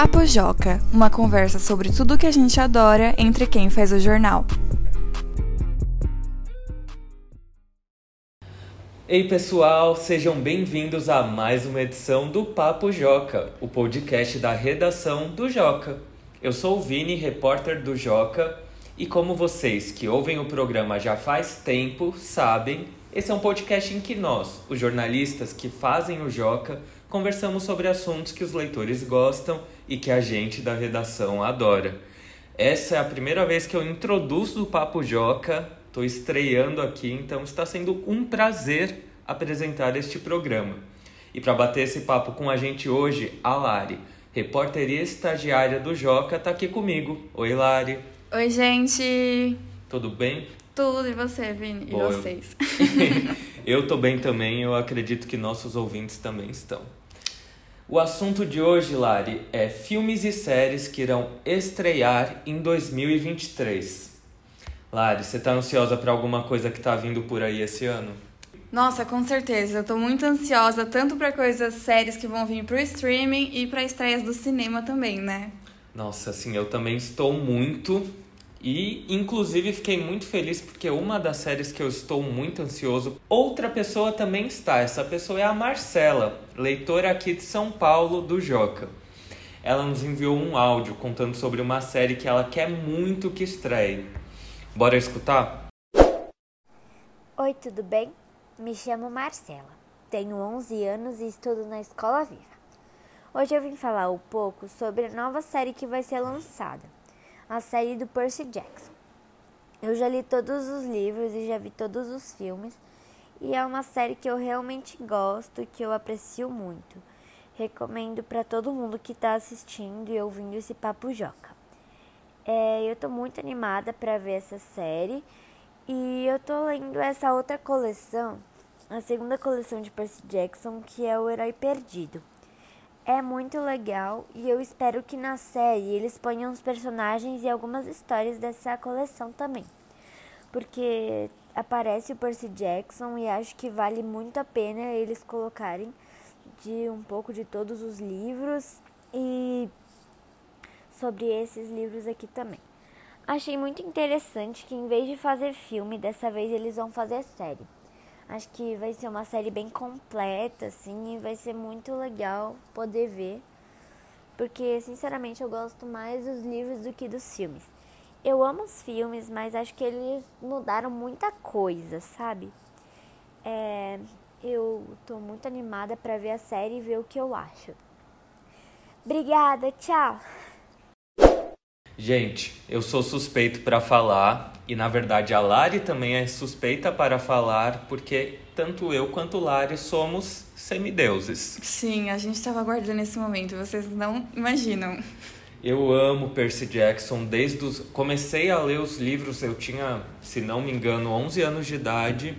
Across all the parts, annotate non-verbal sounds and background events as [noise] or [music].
Papo Joca, uma conversa sobre tudo que a gente adora entre quem faz o jornal. Ei pessoal, sejam bem-vindos a mais uma edição do Papo Joca, o podcast da redação do Joca. Eu sou o Vini, repórter do Joca, e como vocês que ouvem o programa já faz tempo sabem, esse é um podcast em que nós, os jornalistas que fazem o Joca, conversamos sobre assuntos que os leitores gostam e que a gente da redação adora. Essa é a primeira vez que eu introduzo o Papo Joca, estou estreando aqui, então está sendo um prazer apresentar este programa. E para bater esse papo com a gente hoje, a Lari, repórter e estagiária do Joca, está aqui comigo. Oi, Lari. Oi, gente! Tudo bem? Tudo, e você, Vini? E vocês? [laughs] eu tô bem também, eu acredito que nossos ouvintes também estão. O assunto de hoje, Lari, é filmes e séries que irão estrear em 2023. Lari, você tá ansiosa para alguma coisa que tá vindo por aí esse ano? Nossa, com certeza. Eu tô muito ansiosa tanto para coisas séries que vão vir pro streaming e para estreias do cinema também, né? Nossa, assim, eu também estou muito e, inclusive, fiquei muito feliz porque uma das séries que eu estou muito ansioso, outra pessoa também está. Essa pessoa é a Marcela, leitora aqui de São Paulo do Joca. Ela nos enviou um áudio contando sobre uma série que ela quer muito que estreie. Bora escutar? Oi, tudo bem? Me chamo Marcela. Tenho 11 anos e estudo na Escola Viva. Hoje eu vim falar um pouco sobre a nova série que vai ser lançada a série do Percy Jackson. Eu já li todos os livros e já vi todos os filmes, e é uma série que eu realmente gosto que eu aprecio muito. Recomendo para todo mundo que está assistindo e ouvindo esse Papo Joca. É, eu estou muito animada para ver essa série e eu estou lendo essa outra coleção, a segunda coleção de Percy Jackson, que é O Herói Perdido é muito legal e eu espero que na série eles ponham os personagens e algumas histórias dessa coleção também. Porque aparece o Percy Jackson e acho que vale muito a pena eles colocarem de um pouco de todos os livros e sobre esses livros aqui também. Achei muito interessante que em vez de fazer filme, dessa vez eles vão fazer série. Acho que vai ser uma série bem completa, assim, e vai ser muito legal poder ver. Porque, sinceramente, eu gosto mais dos livros do que dos filmes. Eu amo os filmes, mas acho que eles mudaram muita coisa, sabe? É, eu tô muito animada para ver a série e ver o que eu acho. Obrigada, tchau! Gente, eu sou suspeito para falar e na verdade a Lari também é suspeita para falar porque tanto eu quanto Lari somos semideuses. Sim, a gente estava aguardando esse momento, vocês não imaginam. Eu amo Percy Jackson desde os comecei a ler os livros, eu tinha, se não me engano, 11 anos de idade.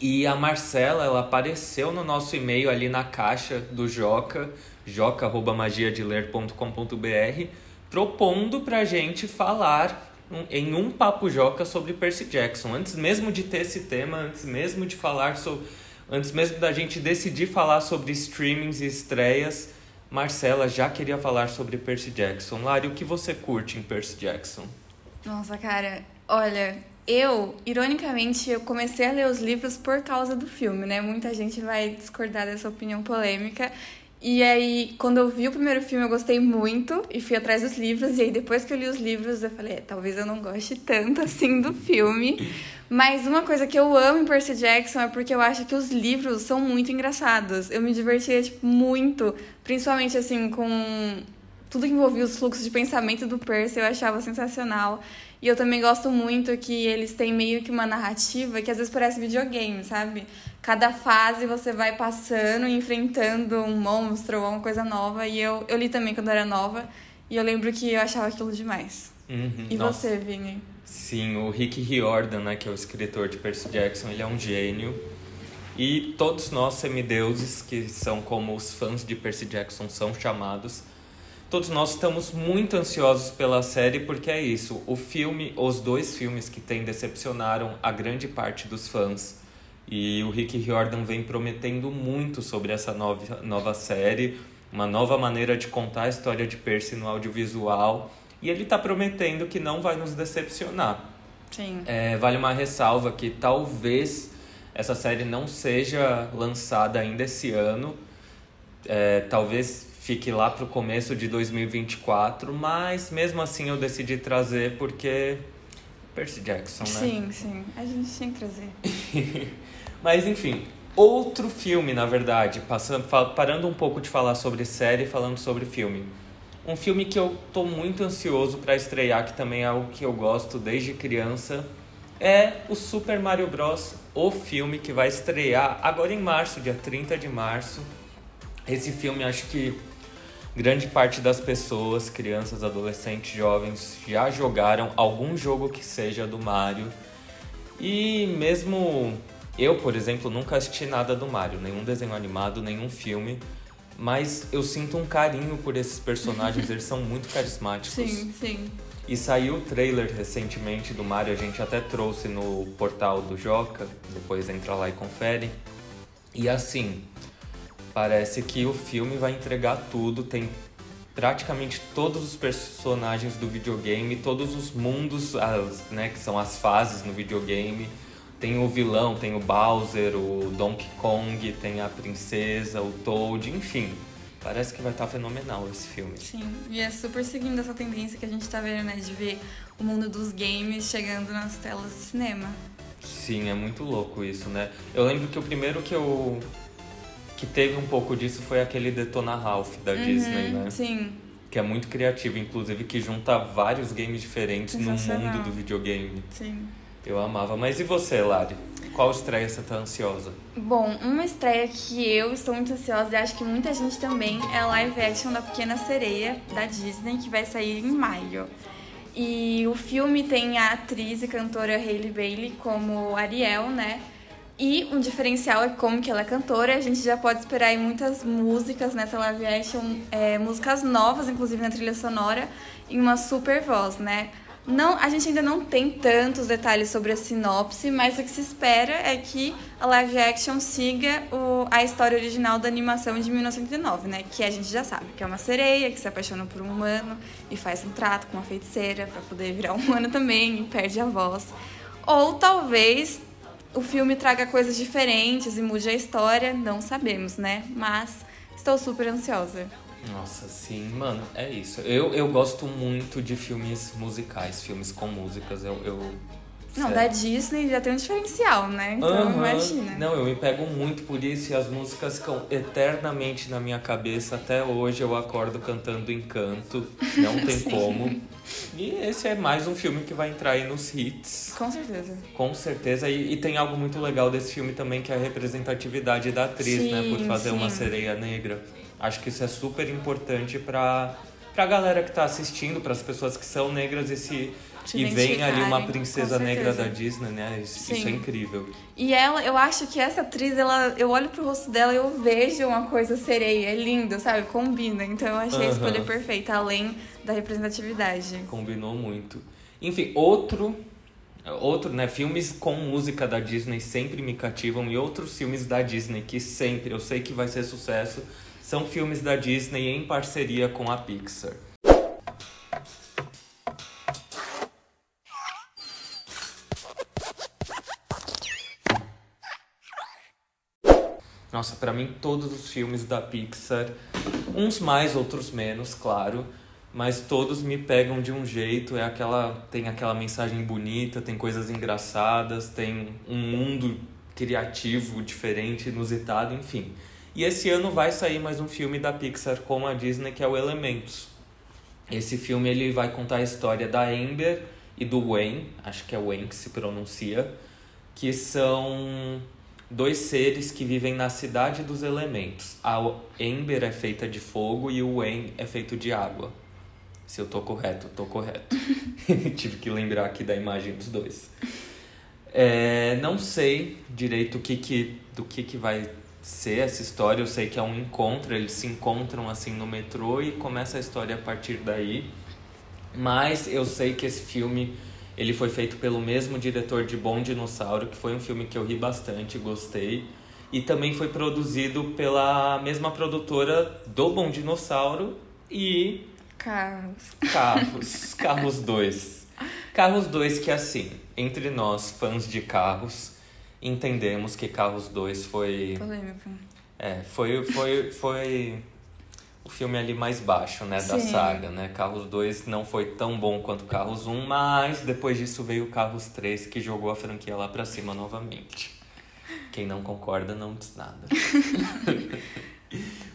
E a Marcela, ela apareceu no nosso e-mail ali na caixa do Joca, joca@magiadeler.com.br propondo pra gente falar em um papo joca sobre Percy Jackson. Antes mesmo de ter esse tema, antes mesmo de falar sobre. Antes mesmo da gente decidir falar sobre streamings e estreias, Marcela já queria falar sobre Percy Jackson. Lari, o que você curte em Percy Jackson? Nossa, cara, olha, eu, ironicamente, eu comecei a ler os livros por causa do filme, né? Muita gente vai discordar dessa opinião polêmica. E aí, quando eu vi o primeiro filme, eu gostei muito e fui atrás dos livros. E aí, depois que eu li os livros, eu falei, é, talvez eu não goste tanto [laughs] assim do filme. Mas uma coisa que eu amo em Percy Jackson é porque eu acho que os livros são muito engraçados. Eu me divertia, tipo, muito. Principalmente, assim, com tudo que envolvia os fluxos de pensamento do Percy, eu achava sensacional. E eu também gosto muito que eles têm meio que uma narrativa que às vezes parece videogame, sabe? Cada fase você vai passando enfrentando um monstro ou uma coisa nova. E eu, eu li também quando era nova. E eu lembro que eu achava aquilo demais. Uhum, e nossa. você, Vini? Sim, o Rick Riordan, né, que é o escritor de Percy Jackson, ele é um gênio. E todos nós semideuses, que são como os fãs de Percy Jackson são chamados, todos nós estamos muito ansiosos pela série porque é isso. O filme, os dois filmes que tem decepcionaram a grande parte dos fãs. E o Rick Riordan vem prometendo muito sobre essa nova, nova série. uma nova maneira de contar a história de Percy no audiovisual. E ele está prometendo que não vai nos decepcionar. Sim. É, vale uma ressalva que talvez essa série não seja lançada ainda esse ano. É, talvez fique lá para o começo de 2024, mas mesmo assim eu decidi trazer porque Percy Jackson, né? Sim, sim. A gente tinha que trazer. [laughs] mas enfim, outro filme, na verdade, passando, parando um pouco de falar sobre série, falando sobre filme. Um filme que eu tô muito ansioso para estrear, que também é algo que eu gosto desde criança, é o Super Mario Bros. O filme que vai estrear agora em março, dia 30 de março. Esse filme acho que grande parte das pessoas, crianças, adolescentes, jovens, já jogaram algum jogo que seja do Mario. E mesmo eu, por exemplo, nunca assisti nada do Mario, nenhum desenho animado, nenhum filme. Mas eu sinto um carinho por esses personagens, eles são muito [laughs] carismáticos. Sim, sim. E saiu o trailer recentemente do Mario, a gente até trouxe no portal do Joca, depois entra lá e confere. E assim, parece que o filme vai entregar tudo, tem praticamente todos os personagens do videogame, todos os mundos, as, né, que são as fases no videogame. Tem o vilão, tem o Bowser, o Donkey Kong, tem a princesa, o Toad, enfim. Parece que vai estar fenomenal esse filme. Sim, e é super seguindo essa tendência que a gente tá vendo, né? De ver o mundo dos games chegando nas telas de cinema. Sim, é muito louco isso, né? Eu lembro que o primeiro que eu. Que teve um pouco disso foi aquele Detona Ralph da Uhum, Disney, né? Sim. Que é muito criativo, inclusive, que junta vários games diferentes no mundo do videogame. Sim. Eu amava. Mas e você, Lari? Qual estreia você tá ansiosa? Bom, uma estreia que eu estou muito ansiosa e acho que muita gente também é a live action da Pequena Sereia da Disney, que vai sair em maio. E o filme tem a atriz e cantora Hailey Bailey como Ariel, né? E um diferencial é como que ela é cantora. A gente já pode esperar aí muitas músicas nessa live action, é, músicas novas, inclusive na trilha sonora, em uma super voz, né? Não, a gente ainda não tem tantos detalhes sobre a sinopse, mas o que se espera é que a live action siga o, a história original da animação de 1909, né? Que a gente já sabe, que é uma sereia que se apaixona por um humano e faz um trato com uma feiticeira para poder virar humano também e perde a voz. Ou talvez o filme traga coisas diferentes e mude a história, não sabemos, né? Mas estou super ansiosa. Nossa, sim, mano, é isso. Eu, eu gosto muito de filmes musicais, filmes com músicas. Eu. eu Não, sério. da Disney já tem um diferencial, né? Então Aham. imagina. Não, eu me pego muito por isso e as músicas ficam eternamente na minha cabeça. Até hoje eu acordo cantando Encanto, não tem [laughs] Sim. como. E esse é mais um filme que vai entrar aí nos hits. Com certeza. Com certeza, e, e tem algo muito legal desse filme também, que é a representatividade da atriz, né? Por Sim, fazer uma sim. sereia negra. Acho que isso é super importante pra, pra galera que tá assistindo, pras pessoas que são negras e se. E vem ali uma princesa negra da Disney, né? Isso, isso é incrível. E ela, eu acho que essa atriz, ela, eu olho pro rosto dela e eu vejo uma coisa sereia, é lindo, sabe? Combina. Então eu achei a Aham. escolha perfeita, além da representatividade. Combinou muito. Enfim, outro. Outro, né? Filmes com música da Disney sempre me cativam. E outros filmes da Disney que sempre, eu sei que vai ser sucesso, são filmes da Disney em parceria com a Pixar. Nossa, pra mim todos os filmes da Pixar, uns mais, outros menos, claro, mas todos me pegam de um jeito, é aquela tem aquela mensagem bonita, tem coisas engraçadas, tem um mundo criativo, diferente, inusitado, enfim. E esse ano vai sair mais um filme da Pixar com a Disney que é o Elementos. Esse filme ele vai contar a história da Amber e do Wayne, acho que é Wayne que se pronuncia, que são dois seres que vivem na cidade dos elementos. A Amber é feita de fogo e o Wayne é feito de água. Se eu tô correto, tô correto. [laughs] Tive que lembrar aqui da imagem dos dois. É, não sei direito o que que, do que, que vai ser essa história. Eu sei que é um encontro, eles se encontram assim no metrô e começa a história a partir daí. Mas eu sei que esse filme ele foi feito pelo mesmo diretor de Bom Dinossauro, que foi um filme que eu ri bastante, gostei. E também foi produzido pela mesma produtora do Bom Dinossauro e Carros. Carros. [laughs] Carros 2. Carros 2 que assim, entre nós, fãs de carros, entendemos que Carros 2 foi. Polêmico. É, foi, foi, foi o filme ali mais baixo, né, da Sim. saga, né? Carros 2 não foi tão bom quanto Carros 1, mas depois disso veio o Carros 3 que jogou a franquia lá pra cima novamente. Quem não concorda não diz nada. [laughs]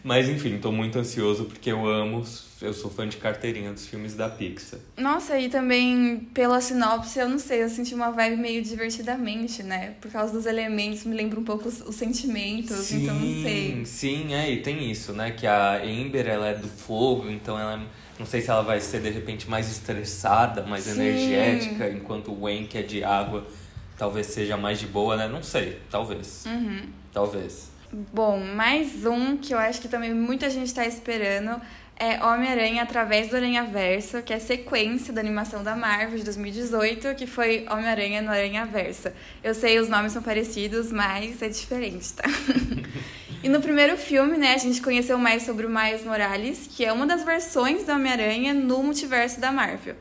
mas enfim, tô muito ansioso porque eu amo, eu sou fã de carteirinha dos filmes da Pixar. Nossa, e também pela sinopse, eu não sei, eu senti uma vibe meio divertidamente, né? Por causa dos elementos, me lembra um pouco os, os sentimentos, então não sei. Sim, é, e tem isso, né? Que a Ember, ela é do fogo, então ela... Não sei se ela vai ser, de repente, mais estressada, mais Sim. energética, enquanto o Wayne, que é de água, talvez seja mais de boa, né? Não sei, talvez. Uhum. Talvez. Bom, mais um que eu acho que também muita gente tá esperando é Homem-Aranha através do Aranha-Verso, que é sequência da animação da Marvel de 2018, que foi Homem-Aranha no Aranha-Verso. Eu sei, os nomes são parecidos, mas é diferente, tá? [laughs] e no primeiro filme, né, a gente conheceu mais sobre o Miles Morales, que é uma das versões do Homem-Aranha no multiverso da Marvel.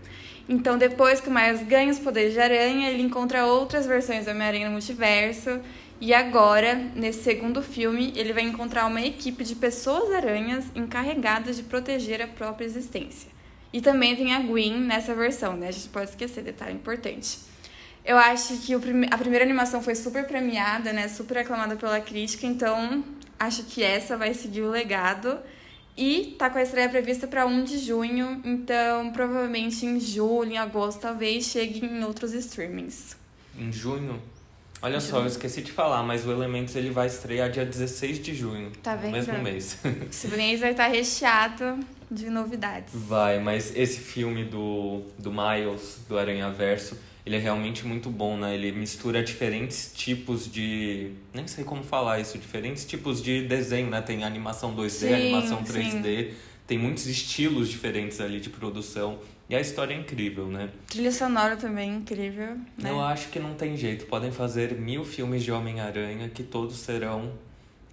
Então, depois que o Miles ganha os poderes de aranha, ele encontra outras versões do Homem-Aranha no multiverso. E agora, nesse segundo filme, ele vai encontrar uma equipe de pessoas-aranhas encarregadas de proteger a própria existência. E também tem a Gwen nessa versão, né? A gente pode esquecer, detalhe importante. Eu acho que prime- a primeira animação foi super premiada, né? Super aclamada pela crítica, então acho que essa vai seguir o legado. E tá com a estreia prevista para 1 de junho, então provavelmente em julho, em agosto, talvez chegue em outros streamings. Em junho. Olha Em só, eu esqueci de falar, mas o Elementos ele vai estrear dia 16 de junho. Tá no vendo? mesmo mês. [laughs] Esse mês vai estar recheado de novidades. Vai, mas esse filme do, do Miles, do Aranha Verso, ele é realmente muito bom, né? Ele mistura diferentes tipos de. Nem sei como falar isso, diferentes tipos de desenho, né? Tem animação 2D, Sim, animação sim. 3D, tem muitos estilos diferentes ali de produção. E a história é incrível, né? Trilha sonora também incrível, né? Eu acho que não tem jeito. Podem fazer mil filmes de Homem-Aranha que todos serão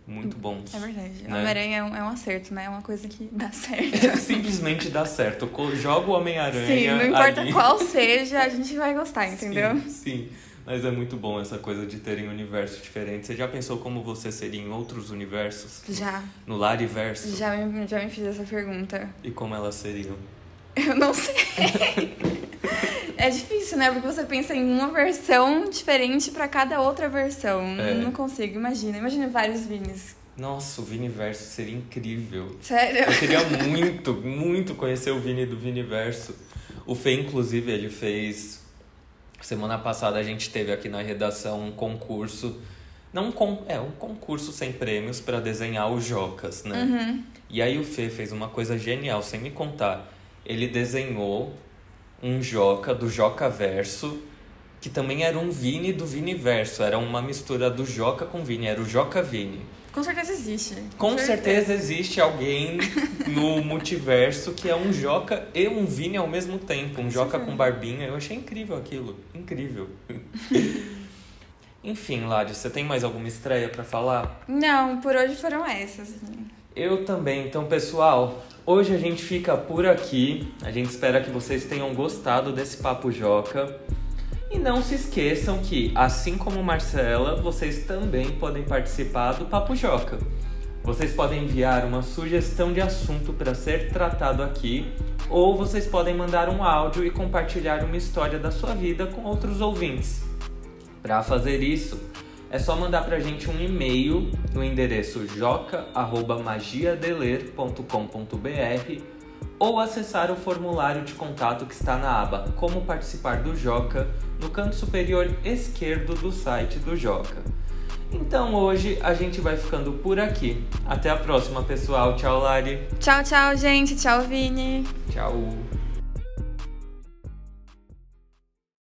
muito bons. É verdade. Né? Homem-Aranha é, um, é um acerto, né? É uma coisa que dá certo. [laughs] Simplesmente dá certo. Joga o Homem-Aranha. Sim, não importa ali. qual seja, a gente vai gostar, entendeu? Sim, sim. Mas é muito bom essa coisa de terem universos diferentes. Você já pensou como você seria em outros universos? Já, No Lariverso? já me, já me fiz essa pergunta. E como elas seriam? Eu não sei. [laughs] é difícil, né? Porque você pensa em uma versão diferente pra cada outra versão. É. Não consigo, imagina. Imagina vários Vinis. Nossa, o Viniverso seria incrível. Sério? Eu queria [laughs] muito, muito conhecer o Vini do Viniverso. O Fê, inclusive, ele fez. Semana passada a gente teve aqui na redação um concurso. Não um con... É, um concurso sem prêmios para desenhar os Jocas, né? Uhum. E aí o Fê fez uma coisa genial, sem me contar. Ele desenhou um Joca do Joca Verso, que também era um Vini do Viniverso. Era uma mistura do Joca com Vini, era o Joca Vini. Com certeza existe. Com certeza existe alguém no [laughs] multiverso que é um Joca e um Vini ao mesmo tempo. Um Joca com barbinha. Eu achei incrível aquilo. Incrível. [laughs] Enfim, Lade, você tem mais alguma estreia pra falar? Não, por hoje foram essas. Eu também. Então, pessoal, hoje a gente fica por aqui. A gente espera que vocês tenham gostado desse Papo Joca. E não se esqueçam que, assim como Marcela, vocês também podem participar do Papo Joca. Vocês podem enviar uma sugestão de assunto para ser tratado aqui, ou vocês podem mandar um áudio e compartilhar uma história da sua vida com outros ouvintes. Para fazer isso, é só mandar pra gente um e-mail no endereço joca@magiadeler.com.br ou acessar o formulário de contato que está na aba Como participar do Joca no canto superior esquerdo do site do Joca. Então hoje a gente vai ficando por aqui. Até a próxima, pessoal. Tchau, Lari. Tchau, tchau, gente. Tchau, Vini. Tchau.